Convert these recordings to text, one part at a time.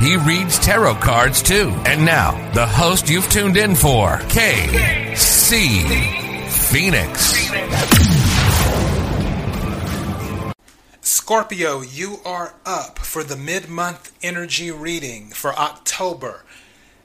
He reads tarot cards too. And now, the host you've tuned in for, KC Phoenix. Scorpio, you are up for the mid month energy reading for October.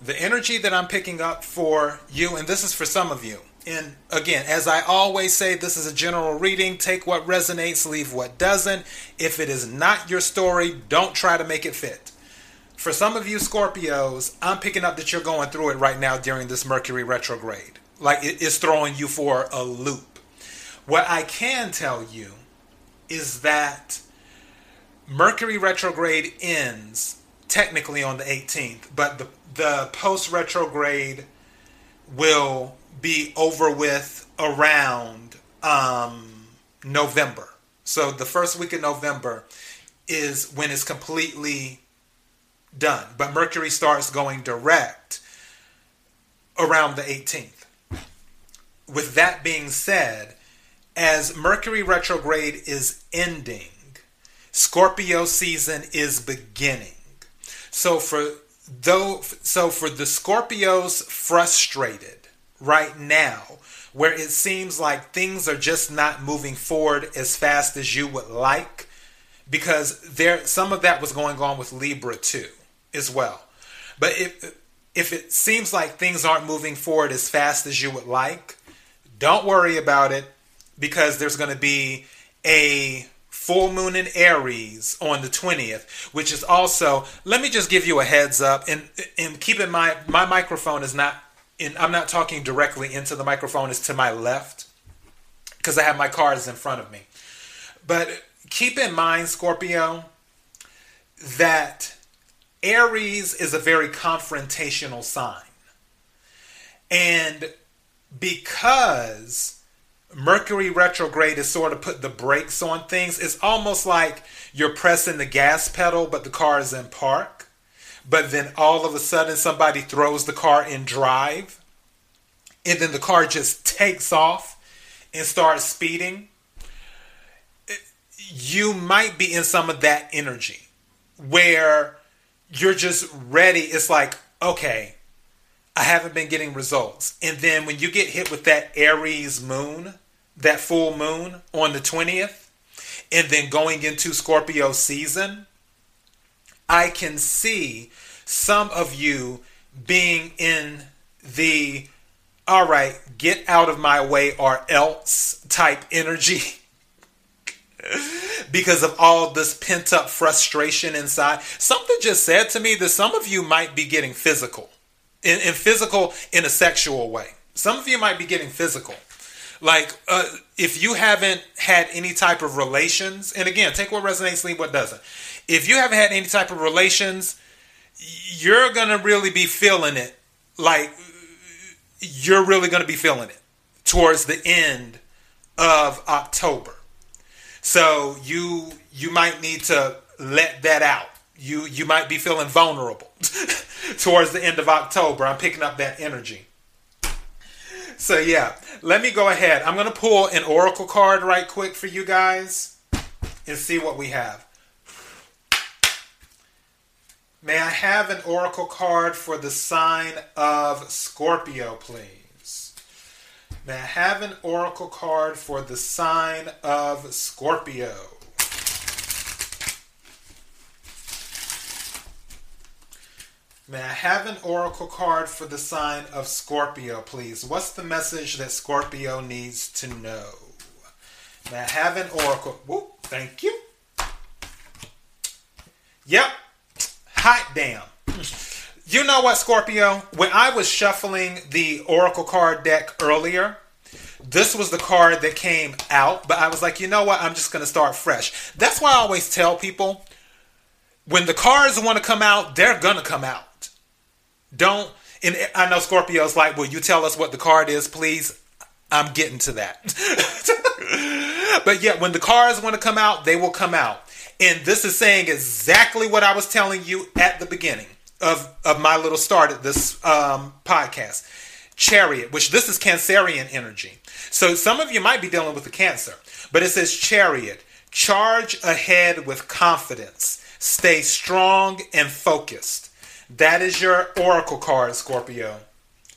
the energy that I'm picking up for you, and this is for some of you. And again, as I always say, this is a general reading. Take what resonates, leave what doesn't. If it is not your story, don't try to make it fit. For some of you Scorpios, I'm picking up that you're going through it right now during this Mercury retrograde. Like it's throwing you for a loop. What I can tell you is that Mercury retrograde ends technically on the 18th, but the the post retrograde will be over with around um, November. So the first week of November is when it's completely done. But Mercury starts going direct around the 18th. With that being said, as Mercury retrograde is ending, Scorpio season is beginning. So for though so for the Scorpios frustrated right now where it seems like things are just not moving forward as fast as you would like because there some of that was going on with Libra too as well. But if if it seems like things aren't moving forward as fast as you would like, don't worry about it because there's going to be a full moon in Aries on the 20th, which is also, let me just give you a heads up and, and keep in mind, my microphone is not in, I'm not talking directly into the microphone, it's to my left because I have my cards in front of me. But keep in mind, Scorpio, that Aries is a very confrontational sign. And because Mercury retrograde is sort of put the brakes on things. It's almost like you're pressing the gas pedal, but the car is in park. But then all of a sudden, somebody throws the car in drive, and then the car just takes off and starts speeding. You might be in some of that energy where you're just ready. It's like, okay, I haven't been getting results. And then when you get hit with that Aries moon, that full moon on the 20th, and then going into Scorpio season, I can see some of you being in the all right, get out of my way or else type energy. because of all this pent up frustration inside. Something just said to me that some of you might be getting physical in, in physical in a sexual way. Some of you might be getting physical. Like uh, if you haven't had any type of relations, and again, take what resonates, leave what doesn't. If you haven't had any type of relations, you're gonna really be feeling it. Like you're really gonna be feeling it towards the end of October. So you you might need to let that out. You you might be feeling vulnerable. towards the end of October. I'm picking up that energy. So, yeah, let me go ahead. I'm going to pull an oracle card right quick for you guys and see what we have. May I have an oracle card for the sign of Scorpio, please? May I have an oracle card for the sign of Scorpio? May I have an oracle card for the sign of Scorpio, please? What's the message that Scorpio needs to know? May I have an oracle? Whoop, thank you. Yep. Hot damn. You know what, Scorpio? When I was shuffling the oracle card deck earlier, this was the card that came out, but I was like, you know what? I'm just going to start fresh. That's why I always tell people when the cards want to come out, they're going to come out. Don't, and I know Scorpio's like, will you tell us what the card is, please? I'm getting to that. but yeah, when the cards want to come out, they will come out. And this is saying exactly what I was telling you at the beginning of, of my little start at this um, podcast. Chariot, which this is Cancerian energy. So some of you might be dealing with the Cancer, but it says Chariot. Charge ahead with confidence. Stay strong and focused. That is your oracle card, Scorpio.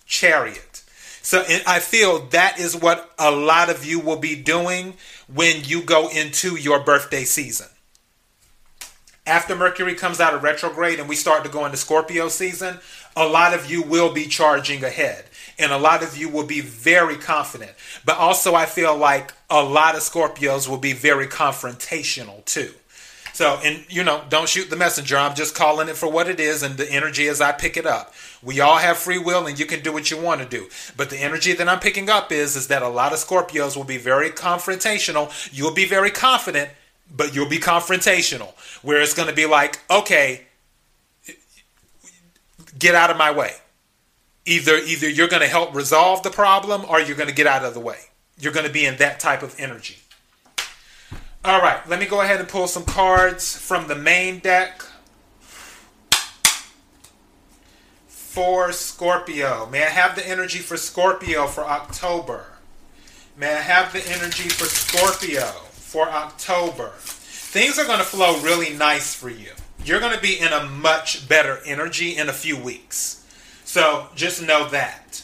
Chariot. So I feel that is what a lot of you will be doing when you go into your birthday season. After Mercury comes out of retrograde and we start to go into Scorpio season, a lot of you will be charging ahead and a lot of you will be very confident. But also, I feel like a lot of Scorpios will be very confrontational too. So, and you know, don't shoot the messenger. I'm just calling it for what it is and the energy as I pick it up. We all have free will and you can do what you want to do. But the energy that I'm picking up is is that a lot of Scorpios will be very confrontational. You'll be very confident, but you'll be confrontational. Where it's going to be like, "Okay, get out of my way." Either either you're going to help resolve the problem or you're going to get out of the way. You're going to be in that type of energy. All right, let me go ahead and pull some cards from the main deck for Scorpio. May I have the energy for Scorpio for October? May I have the energy for Scorpio for October? Things are going to flow really nice for you. You're going to be in a much better energy in a few weeks. So just know that.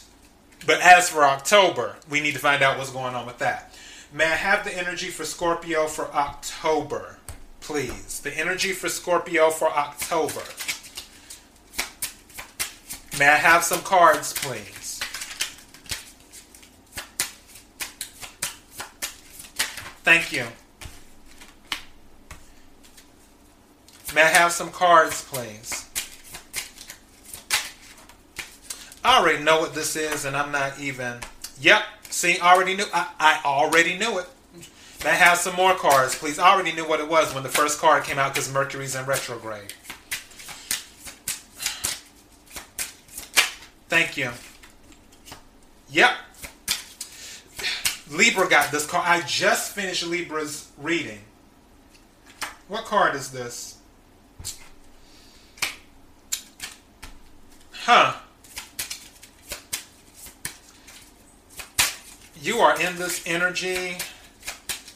But as for October, we need to find out what's going on with that. May I have the energy for Scorpio for October, please? The energy for Scorpio for October. May I have some cards, please? Thank you. May I have some cards, please? I already know what this is, and I'm not even. Yep, See, already knew. I, I already knew it. I have some more cards, please? I already knew what it was when the first card came out because Mercury's in retrograde. Thank you. Yep. Libra got this card. I just finished Libra's reading. What card is this? Huh. You are in this energy,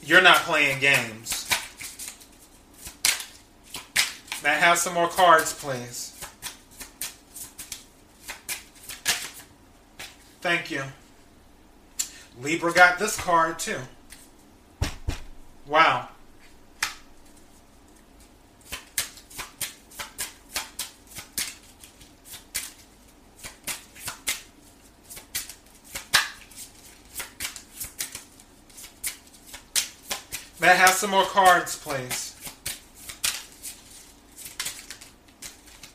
you're not playing games. I have some more cards, please? Thank you. Libra got this card too. Wow. May I have some more cards, please?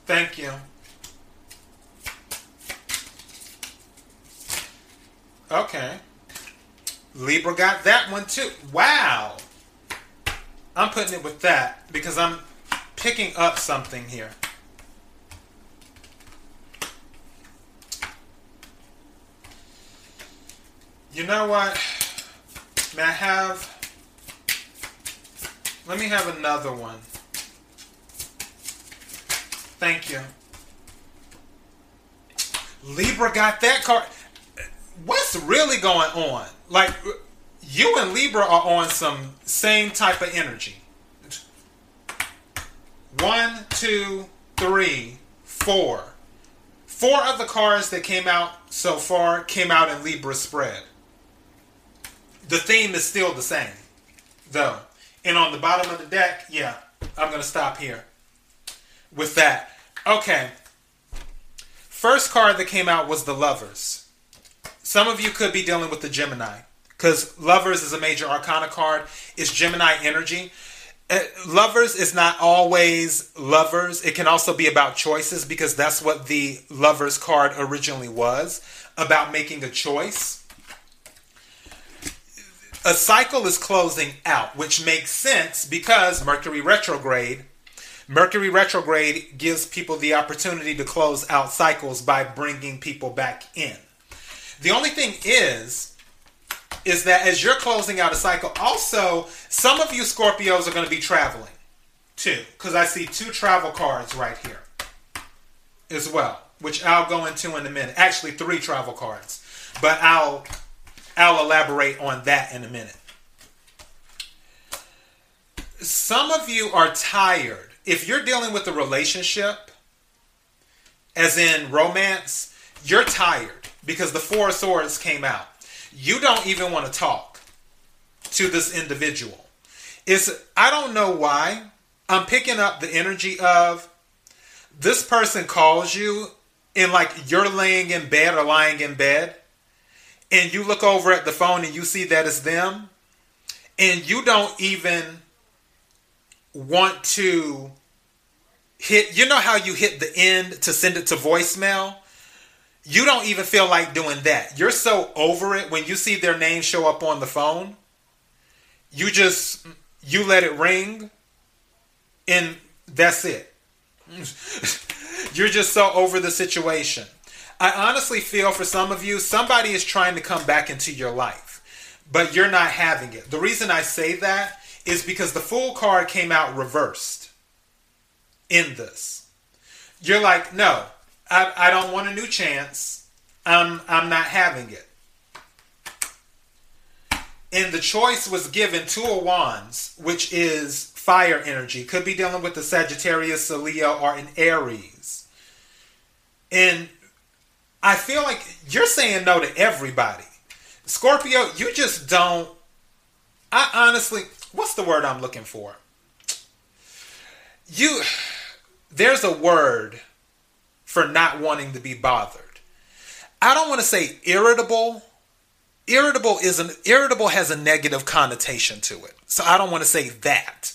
Thank you. Okay. Libra got that one too. Wow. I'm putting it with that because I'm picking up something here. You know what? May I have let me have another one. Thank you. Libra got that card. What's really going on? Like, you and Libra are on some same type of energy. One, two, three, four. Four of the cards that came out so far came out in Libra spread. The theme is still the same, though. And on the bottom of the deck, yeah, I'm going to stop here with that. Okay. First card that came out was the Lovers. Some of you could be dealing with the Gemini because Lovers is a major arcana card. It's Gemini energy. Uh, lovers is not always lovers. It can also be about choices because that's what the Lovers card originally was about making a choice. A cycle is closing out, which makes sense because Mercury retrograde. Mercury retrograde gives people the opportunity to close out cycles by bringing people back in. The only thing is, is that as you're closing out a cycle, also some of you Scorpios are going to be traveling too, because I see two travel cards right here as well, which I'll go into in a minute. Actually, three travel cards, but I'll I'll elaborate on that in a minute. Some of you are tired. If you're dealing with a relationship, as in romance, you're tired because the Four of Swords came out you don't even want to talk to this individual. It's I don't know why. I'm picking up the energy of this person calls you and like you're laying in bed or lying in bed and you look over at the phone and you see that it's them and you don't even want to hit you know how you hit the end to send it to voicemail you don't even feel like doing that. You're so over it when you see their name show up on the phone. You just you let it ring and that's it. You're just so over the situation. I honestly feel for some of you somebody is trying to come back into your life, but you're not having it. The reason I say that is because the Fool card came out reversed in this. You're like, "No, I, I don't want a new chance. I'm I'm not having it. And the choice was given two of wands, which is fire energy. Could be dealing with the Sagittarius, a Leo, or an Aries. And I feel like you're saying no to everybody. Scorpio, you just don't. I honestly, what's the word I'm looking for? You, there's a word for not wanting to be bothered. I don't want to say irritable. Irritable is an irritable has a negative connotation to it. So I don't want to say that.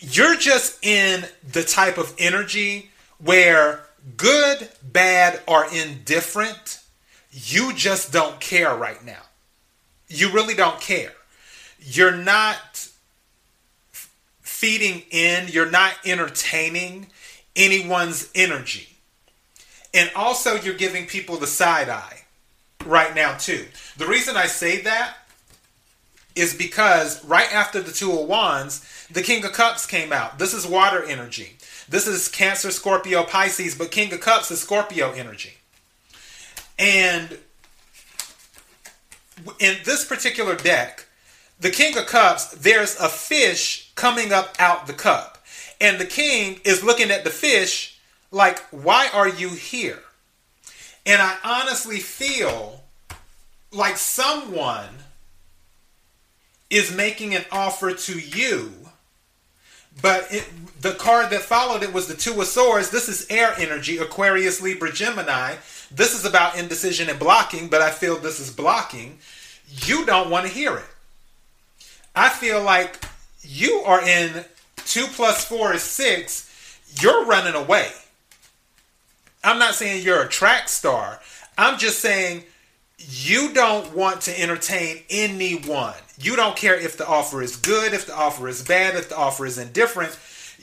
You're just in the type of energy where good, bad, or indifferent, you just don't care right now. You really don't care. You're not feeding in, you're not entertaining, anyone's energy. And also, you're giving people the side eye right now, too. The reason I say that is because right after the Two of Wands, the King of Cups came out. This is water energy. This is Cancer, Scorpio, Pisces, but King of Cups is Scorpio energy. And in this particular deck, the King of Cups, there's a fish coming up out the cup. And the king is looking at the fish like, why are you here? And I honestly feel like someone is making an offer to you, but it, the card that followed it was the Two of Swords. This is air energy, Aquarius, Libra, Gemini. This is about indecision and blocking, but I feel this is blocking. You don't want to hear it. I feel like you are in Two plus four is six. You're running away. I'm not saying you're a track star. I'm just saying you don't want to entertain anyone. You don't care if the offer is good, if the offer is bad, if the offer is indifferent.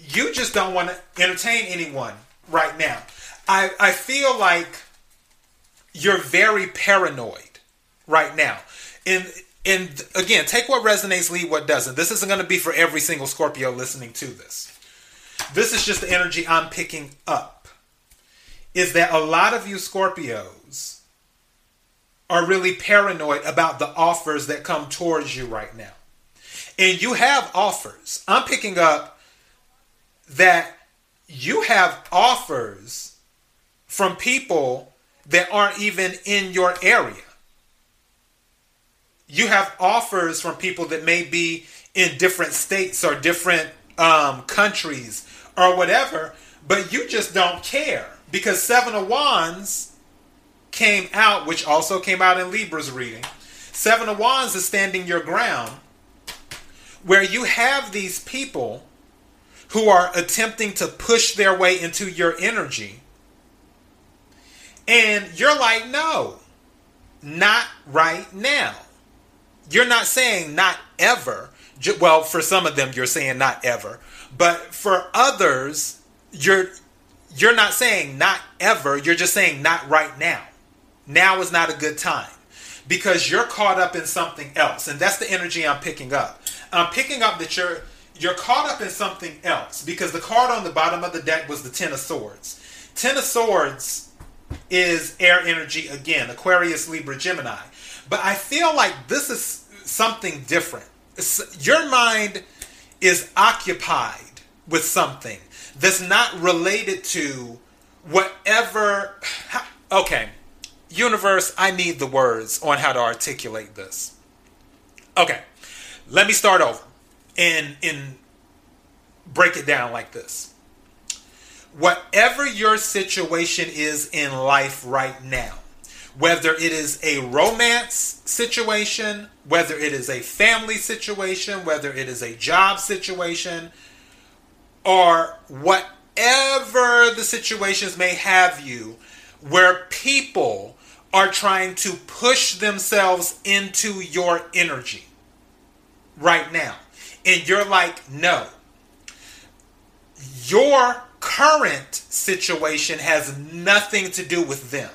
You just don't want to entertain anyone right now. I, I feel like you're very paranoid right now. And and again, take what resonates, leave what doesn't. This isn't going to be for every single Scorpio listening to this. This is just the energy I'm picking up. Is that a lot of you Scorpios are really paranoid about the offers that come towards you right now. And you have offers. I'm picking up that you have offers from people that aren't even in your area you have offers from people that may be in different states or different um, countries or whatever, but you just don't care because Seven of Wands came out, which also came out in Libra's reading. Seven of Wands is standing your ground, where you have these people who are attempting to push their way into your energy. And you're like, no, not right now. You're not saying not ever. Well, for some of them, you're saying not ever. But for others, you're you're not saying not ever. You're just saying not right now. Now is not a good time because you're caught up in something else, and that's the energy I'm picking up. I'm picking up that you're you're caught up in something else because the card on the bottom of the deck was the Ten of Swords. Ten of Swords is air energy again, Aquarius, Libra, Gemini. But I feel like this is something different. Your mind is occupied with something that's not related to whatever. Okay, universe, I need the words on how to articulate this. Okay, let me start over and, and break it down like this. Whatever your situation is in life right now, whether it is a romance situation, whether it is a family situation, whether it is a job situation, or whatever the situations may have you, where people are trying to push themselves into your energy right now. And you're like, no. Your current situation has nothing to do with them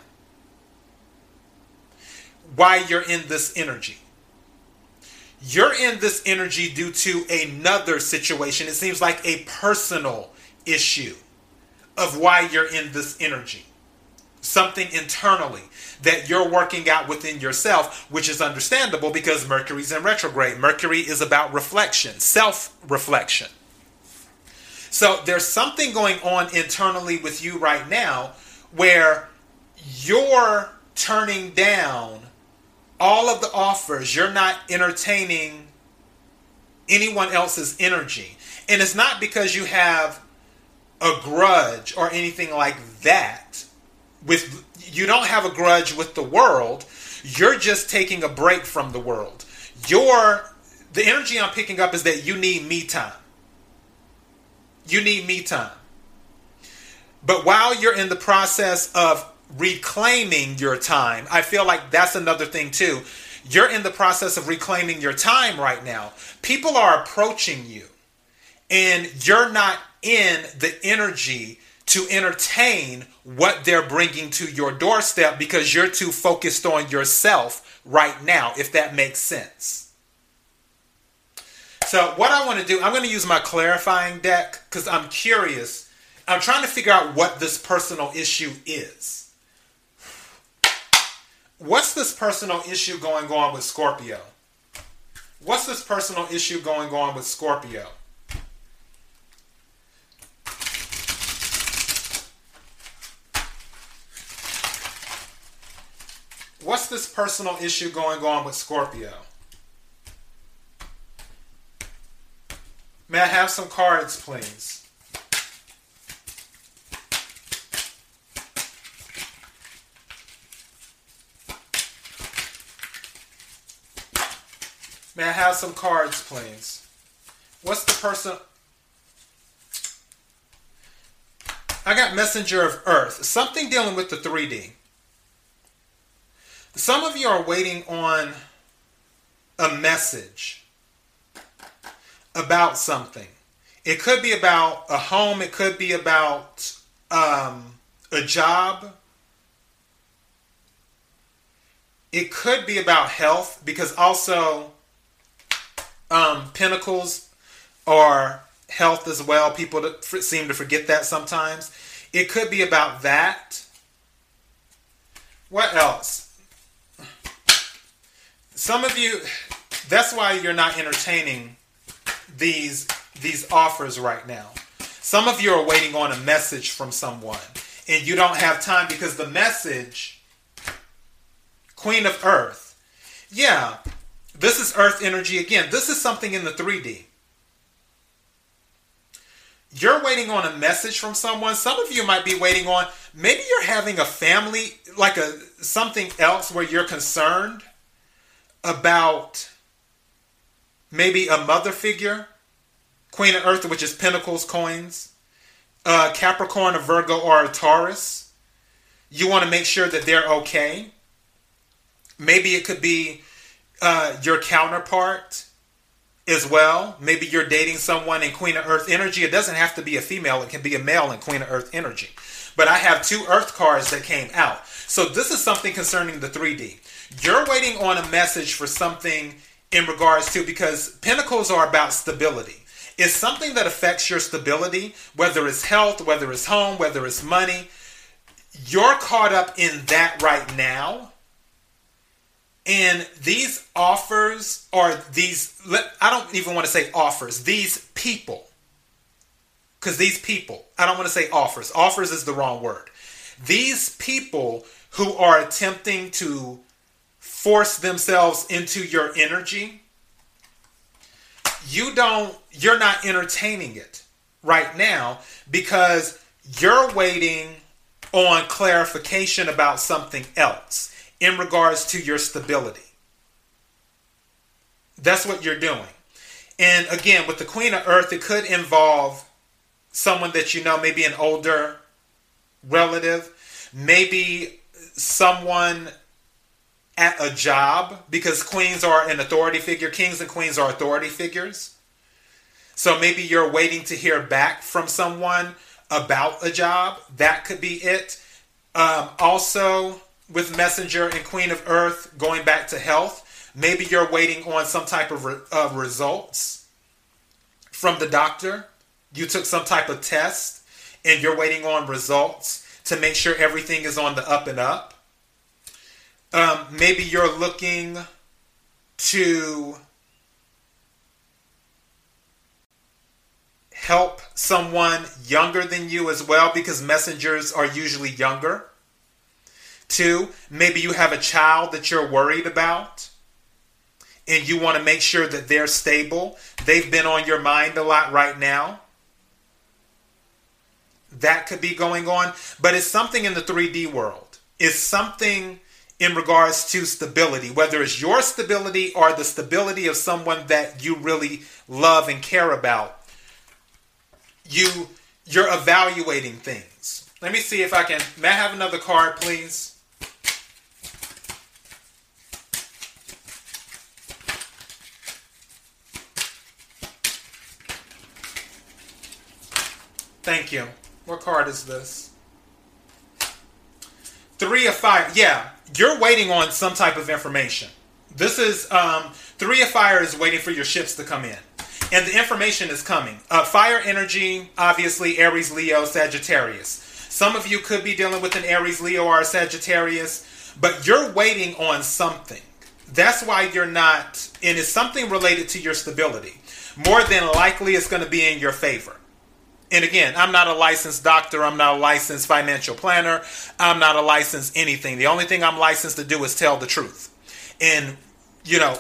why you're in this energy. You're in this energy due to another situation. It seems like a personal issue of why you're in this energy. Something internally that you're working out within yourself, which is understandable because Mercury's in retrograde. Mercury is about reflection, self reflection. So there's something going on internally with you right now where you're turning down all of the offers, you're not entertaining anyone else's energy. And it's not because you have a grudge or anything like that with you don't have a grudge with the world. You're just taking a break from the world. Your the energy I'm picking up is that you need me time. You need me time. But while you're in the process of reclaiming your time. I feel like that's another thing too. You're in the process of reclaiming your time right now. People are approaching you, and you're not in the energy to entertain what they're bringing to your doorstep because you're too focused on yourself right now, if that makes sense. So, what I want to do, I'm going to use my clarifying deck because I'm curious. I'm trying to figure out what this personal issue is what's this personal issue going on with Scorpio? What's this personal issue going on with Scorpio? What's this personal issue going on with Scorpio? May I have some cards, please? May I have some cards, please? What's the person? I got Messenger of Earth. Something dealing with the 3D. Some of you are waiting on a message about something. It could be about a home, it could be about um, a job, it could be about health, because also um, Pentacles are health as well. People seem to forget that sometimes. It could be about that. What else? Some of you, that's why you're not entertaining these these offers right now. Some of you are waiting on a message from someone and you don't have time because the message Queen of Earth. Yeah, this is earth energy again. This is something in the 3D. you're waiting on a message from someone. Some of you might be waiting on maybe you're having a family like a something else where you're concerned about maybe a mother figure, Queen of Earth, which is Pentacles coins, uh, Capricorn, a Virgo, or a Taurus. You want to make sure that they're okay. Maybe it could be uh, your counterpart as well. Maybe you're dating someone in Queen of Earth energy. It doesn't have to be a female, it can be a male in Queen of Earth energy. But I have two Earth cards that came out. So this is something concerning the 3D. You're waiting on a message for something in regards to because pentacles are about stability. It's something that affects your stability, whether it's health, whether it's home, whether it's money. You're caught up in that right now and these offers are these, I don't even want to say offers, these people, because these people, I don't want to say offers, offers is the wrong word. These people who are attempting to force themselves into your energy, you don't, you're not entertaining it right now because you're waiting on clarification about something else in regards to your stability. That's what you're doing. And again, with the Queen of Earth, it could involve someone that you know, maybe an older relative, maybe someone at a job, because queens are an authority figure. Kings and queens are authority figures. So maybe you're waiting to hear back from someone about a job. That could be it. Um, also, with Messenger and Queen of Earth going back to health, maybe you're waiting on some type of re- results from the doctor. You took some type of test and you're waiting on results to make sure everything is on the up and up. Um, maybe you're looking to help someone younger than you as well because messengers are usually younger. Two, maybe you have a child that you're worried about and you want to make sure that they're stable. They've been on your mind a lot right now. That could be going on, but it's something in the 3D world. It's something in regards to stability, whether it's your stability or the stability of someone that you really love and care about. You you're evaluating things. Let me see if I can. May I have another card, please? Thank you. What card is this? Three of Fire. Yeah, you're waiting on some type of information. This is um, three of fire is waiting for your ships to come in, and the information is coming. Uh, fire energy, obviously Aries, Leo, Sagittarius. Some of you could be dealing with an Aries, Leo, or Sagittarius, but you're waiting on something. That's why you're not, and it's something related to your stability. More than likely, it's going to be in your favor and again, I'm not a licensed doctor. I'm not a licensed financial planner. I'm not a licensed anything. The only thing I'm licensed to do is tell the truth. And, you know,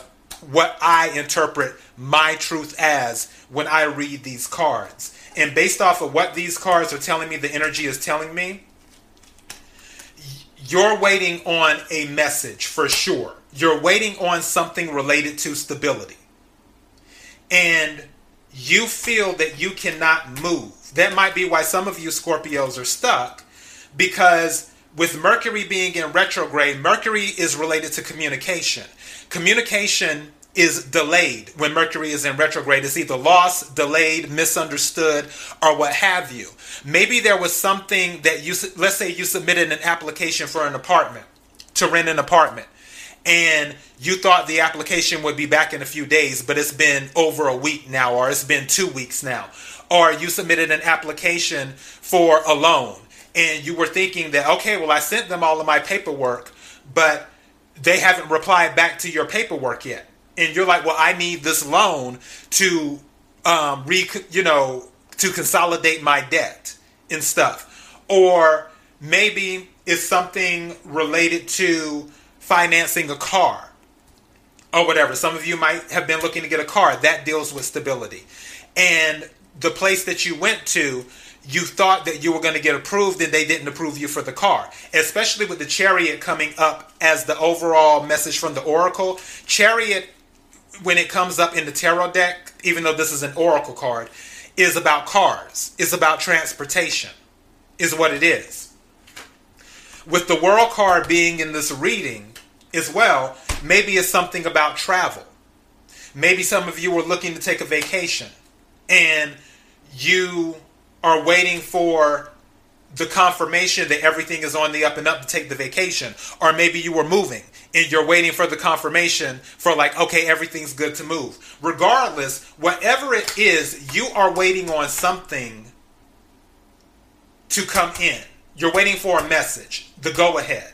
what I interpret my truth as when I read these cards. And based off of what these cards are telling me, the energy is telling me, you're waiting on a message for sure. You're waiting on something related to stability. And you feel that you cannot move. That might be why some of you Scorpios are stuck because with Mercury being in retrograde, Mercury is related to communication. Communication is delayed when Mercury is in retrograde. It's either lost, delayed, misunderstood, or what have you. Maybe there was something that you, let's say you submitted an application for an apartment, to rent an apartment and you thought the application would be back in a few days, but it's been over a week now, or it's been two weeks now, or you submitted an application for a loan and you were thinking that, okay, well, I sent them all of my paperwork, but they haven't replied back to your paperwork yet. And you're like, well, I need this loan to, um, re- you know, to consolidate my debt and stuff. Or maybe it's something related to financing a car or whatever. Some of you might have been looking to get a car that deals with stability. And the place that you went to, you thought that you were going to get approved and they didn't approve you for the car. Especially with the chariot coming up as the overall message from the oracle. Chariot, when it comes up in the tarot deck, even though this is an oracle card, is about cars, is about transportation, is what it is. With the world card being in this reading as well, maybe it's something about travel. Maybe some of you are looking to take a vacation and you are waiting for the confirmation that everything is on the up and up to take the vacation. Or maybe you were moving and you're waiting for the confirmation for, like, okay, everything's good to move. Regardless, whatever it is, you are waiting on something to come in. You're waiting for a message, the go ahead.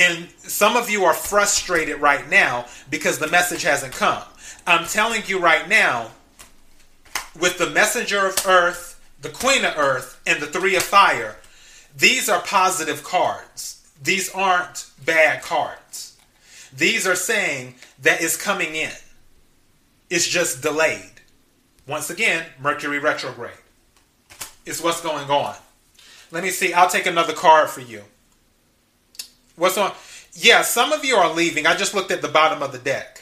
And some of you are frustrated right now because the message hasn't come. I'm telling you right now, with the messenger of earth the Queen of Earth, and the Three of Fire, these are positive cards. These aren't bad cards. These are saying that it's coming in. It's just delayed. Once again, Mercury retrograde. Is what's going on. Let me see. I'll take another card for you. What's on? Yeah, some of you are leaving. I just looked at the bottom of the deck.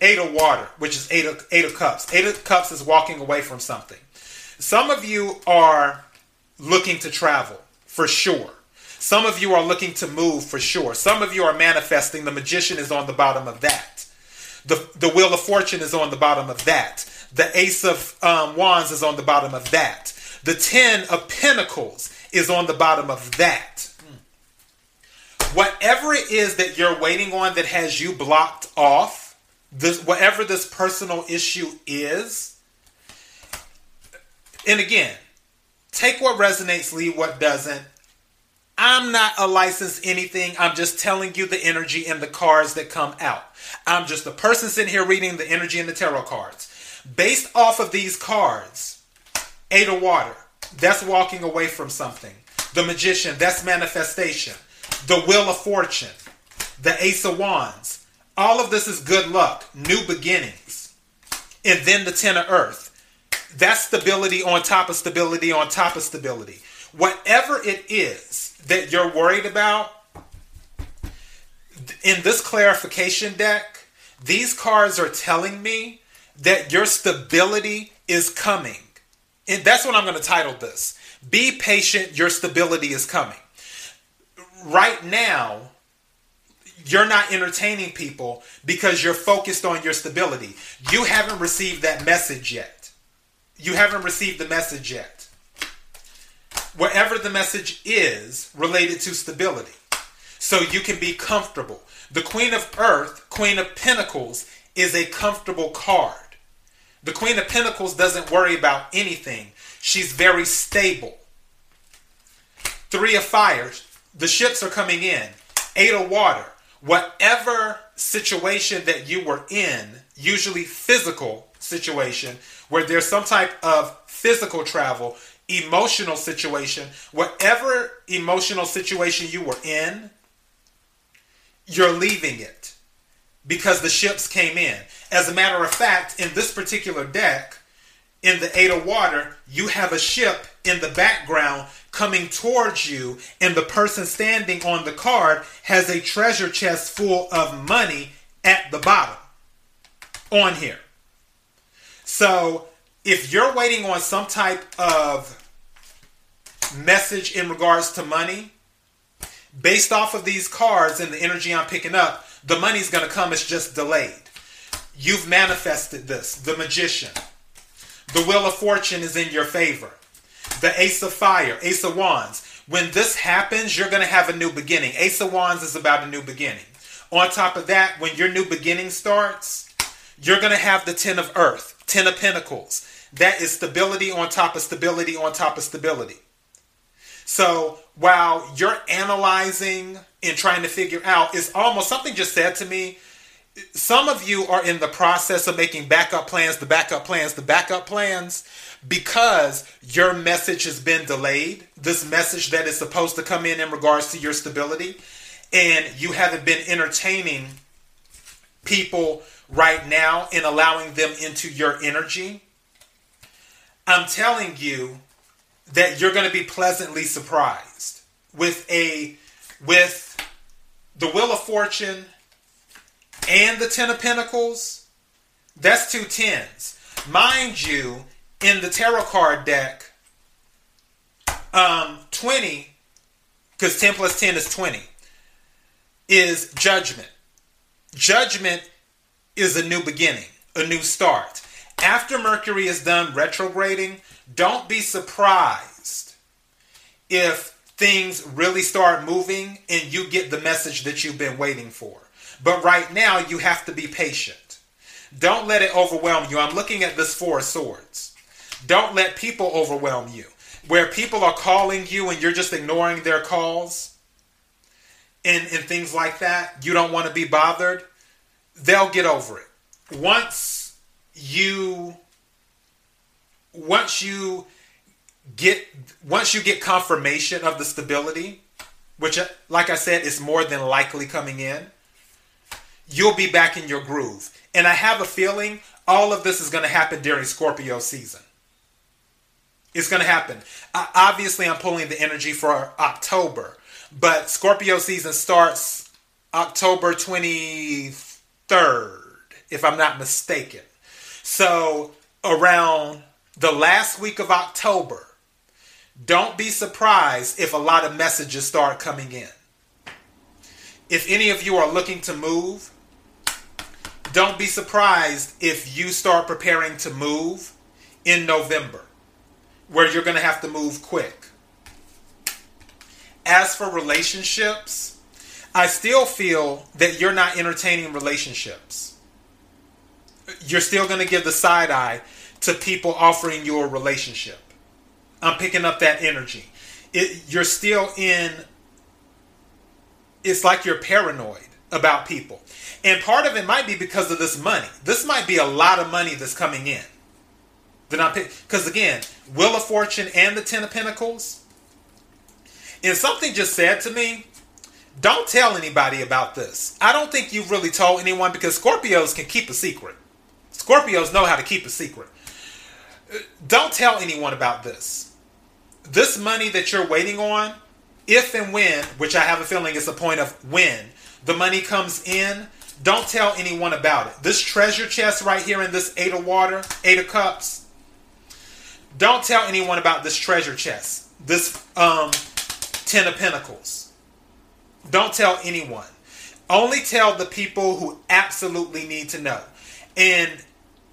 Eight of water, which is eight of, eight of cups. Eight of cups is walking away from something. Some of you are looking to travel for sure. Some of you are looking to move for sure. Some of you are manifesting. The magician is on the bottom of that. The, the wheel of fortune is on the bottom of that. The ace of um, wands is on the bottom of that. The ten of pentacles is on the bottom of that. Whatever it is that you're waiting on that has you blocked off, this, whatever this personal issue is, and again, take what resonates, leave what doesn't. I'm not a licensed anything. I'm just telling you the energy and the cards that come out. I'm just a person sitting here reading the energy and the tarot cards. Based off of these cards, Eight of Water, that's walking away from something. The Magician, that's manifestation. The Wheel of Fortune, the Ace of Wands. All of this is good luck, new beginnings. And then the Ten of Earth that's stability on top of stability on top of stability. Whatever it is that you're worried about, in this clarification deck, these cards are telling me that your stability is coming. And that's what I'm going to title this. Be patient, your stability is coming. Right now, you're not entertaining people because you're focused on your stability. You haven't received that message yet you haven't received the message yet. Wherever the message is related to stability, so you can be comfortable. The Queen of Earth, Queen of Pentacles, is a comfortable card. The Queen of Pentacles doesn't worry about anything, she's very stable. Three of Fires, the ships are coming in. Of Water, whatever situation that you were in, usually physical situation, where there's some type of physical travel, emotional situation, whatever emotional situation you were in, you're leaving it because the ships came in. As a matter of fact, in this particular deck, in the Eight of Water, you have a ship in the background coming towards you, and the person standing on the card has a treasure chest full of money at the bottom on here. So if you're waiting on some type of message in regards to money, based off of these cards and the energy I'm picking up, the money's going to come. It's just delayed. You've manifested this. The magician. The wheel of fortune is in your favor. The ace of fire, ace of wands. When this happens, you're going to have a new beginning. Ace of wands is about a new beginning. On top of that, when your new beginning starts, you're going to have the ten of earth. Ten of Pentacles. That is stability on top of stability on top of stability. So while you're analyzing and trying to figure out, it's almost something just said to me. Some of you are in the process of making backup plans, the backup plans, the backup plans, because your message has been delayed. This message that is supposed to come in in regards to your stability, and you haven't been entertaining people right now in allowing them into your energy. I'm telling you that you're going to be pleasantly surprised with a with the Wheel of Fortune and the Ten of Pentacles. That's two tens. Mind you, in the tarot card deck, um, 20, because 10 plus 10 is 20, is judgment. Judgment is a new beginning, a new start. After Mercury is done retrograding, don't be surprised if things really start moving and you get the message that you've been waiting for. But right now, you have to be patient. Don't let it overwhelm you. I'm looking at this Four of Swords. Don't let people overwhelm you. Where people are calling you and you're just ignoring their calls and, and things like that, you don't want to be bothered, they'll get over it. Once you once you get once you get confirmation of the stability, which uh, like I said is more than likely coming in, you'll be back in your groove. And I have a feeling all of this is going to happen during Scorpio season. It's going to happen. Obviously, I'm pulling the energy for October, but Scorpio season starts October 23rd, if I'm not mistaken. So, around the last week of October, don't be surprised if a lot of messages start coming in. If any of you are looking to move, don't be surprised if you start preparing to move in November, where you're going to have to move quick. As for relationships, I still feel that you're not entertaining relationships. You're still going to give the side eye to people offering you a relationship. I'm picking up that energy. It, you're still in, it's like you're paranoid about people. And part of it might be because of this money. This might be a lot of money that's coming in. That I'm because again, Wheel of Fortune and the Ten of Pentacles. And something just said to me, don't tell anybody about this. I don't think you've really told anyone because Scorpios can keep a secret. Scorpios know how to keep a secret. Don't tell anyone about this. This money that you're waiting on, if and when, which I have a feeling is the point of when, the money comes in, don't tell anyone about it. This treasure chest right here in this Eight of Water, Eight of Cups, don't tell anyone about this treasure chest. This um, Ten of Pentacles. Don't tell anyone. Only tell the people who absolutely need to know. And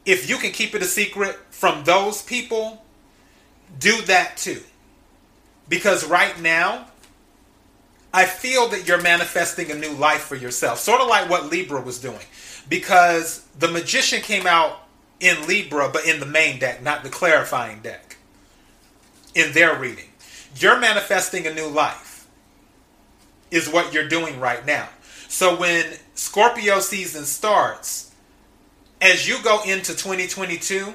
if you can keep it a secret from those people, do that too. Because right now, I feel that you're manifesting a new life for yourself, sort of like what Libra was doing. Because the magician came out in Libra, but in the main deck, not the clarifying deck, in their reading. You're manifesting a new life, is what you're doing right now. So when Scorpio season starts, as you go into 2022,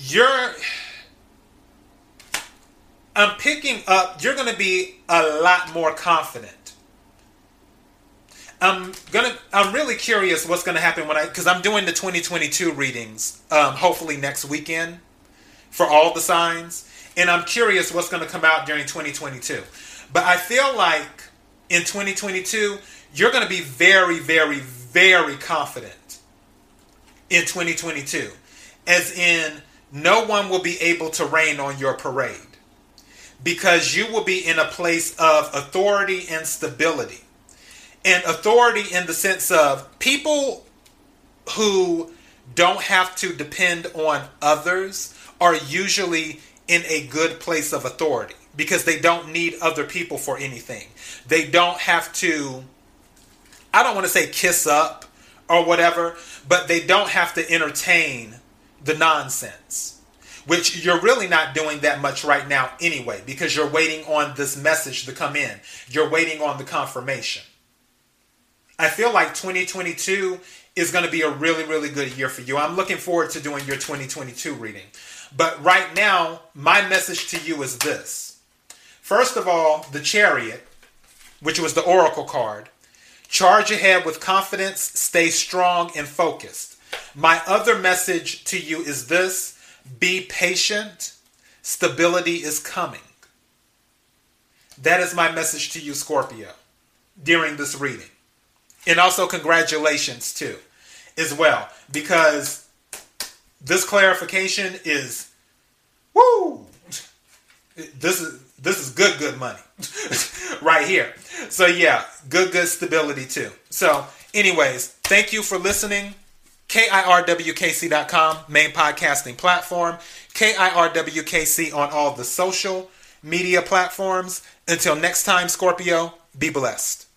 you're I'm picking up you're going to be a lot more confident. I'm gonna. I'm really curious what's gonna happen when I, because I'm doing the 2022 readings. Um, hopefully next weekend for all the signs, and I'm curious what's gonna come out during 2022. But I feel like in 2022 you're gonna be very, very, very confident in 2022, as in no one will be able to rain on your parade because you will be in a place of authority and stability. And authority in the sense of people who don't have to depend on others are usually in a good place of authority because they don't need other people for anything. They don't have to, I don't want to say kiss up or whatever, but they don't have to entertain the nonsense, which you're really not doing that much right now anyway, because you're waiting on this message to come in. You're waiting on the confirmation. I feel like 2022 is going to be a really, really good year for you. I'm looking forward to doing your 2022 reading. But right now, my message to you is this. First of all, the chariot, which was the oracle card, charge ahead with confidence, stay strong and focused. My other message to you is this be patient, stability is coming. That is my message to you, Scorpio, during this reading. And also, congratulations, too, as well, because this clarification is woo! This is this is good, good money right here. So yeah, good, good stability too. So, anyways, thank you for listening. KIRWKC.com, main podcasting platform. KIRWKC on all the social media platforms. Until next time, Scorpio, be blessed.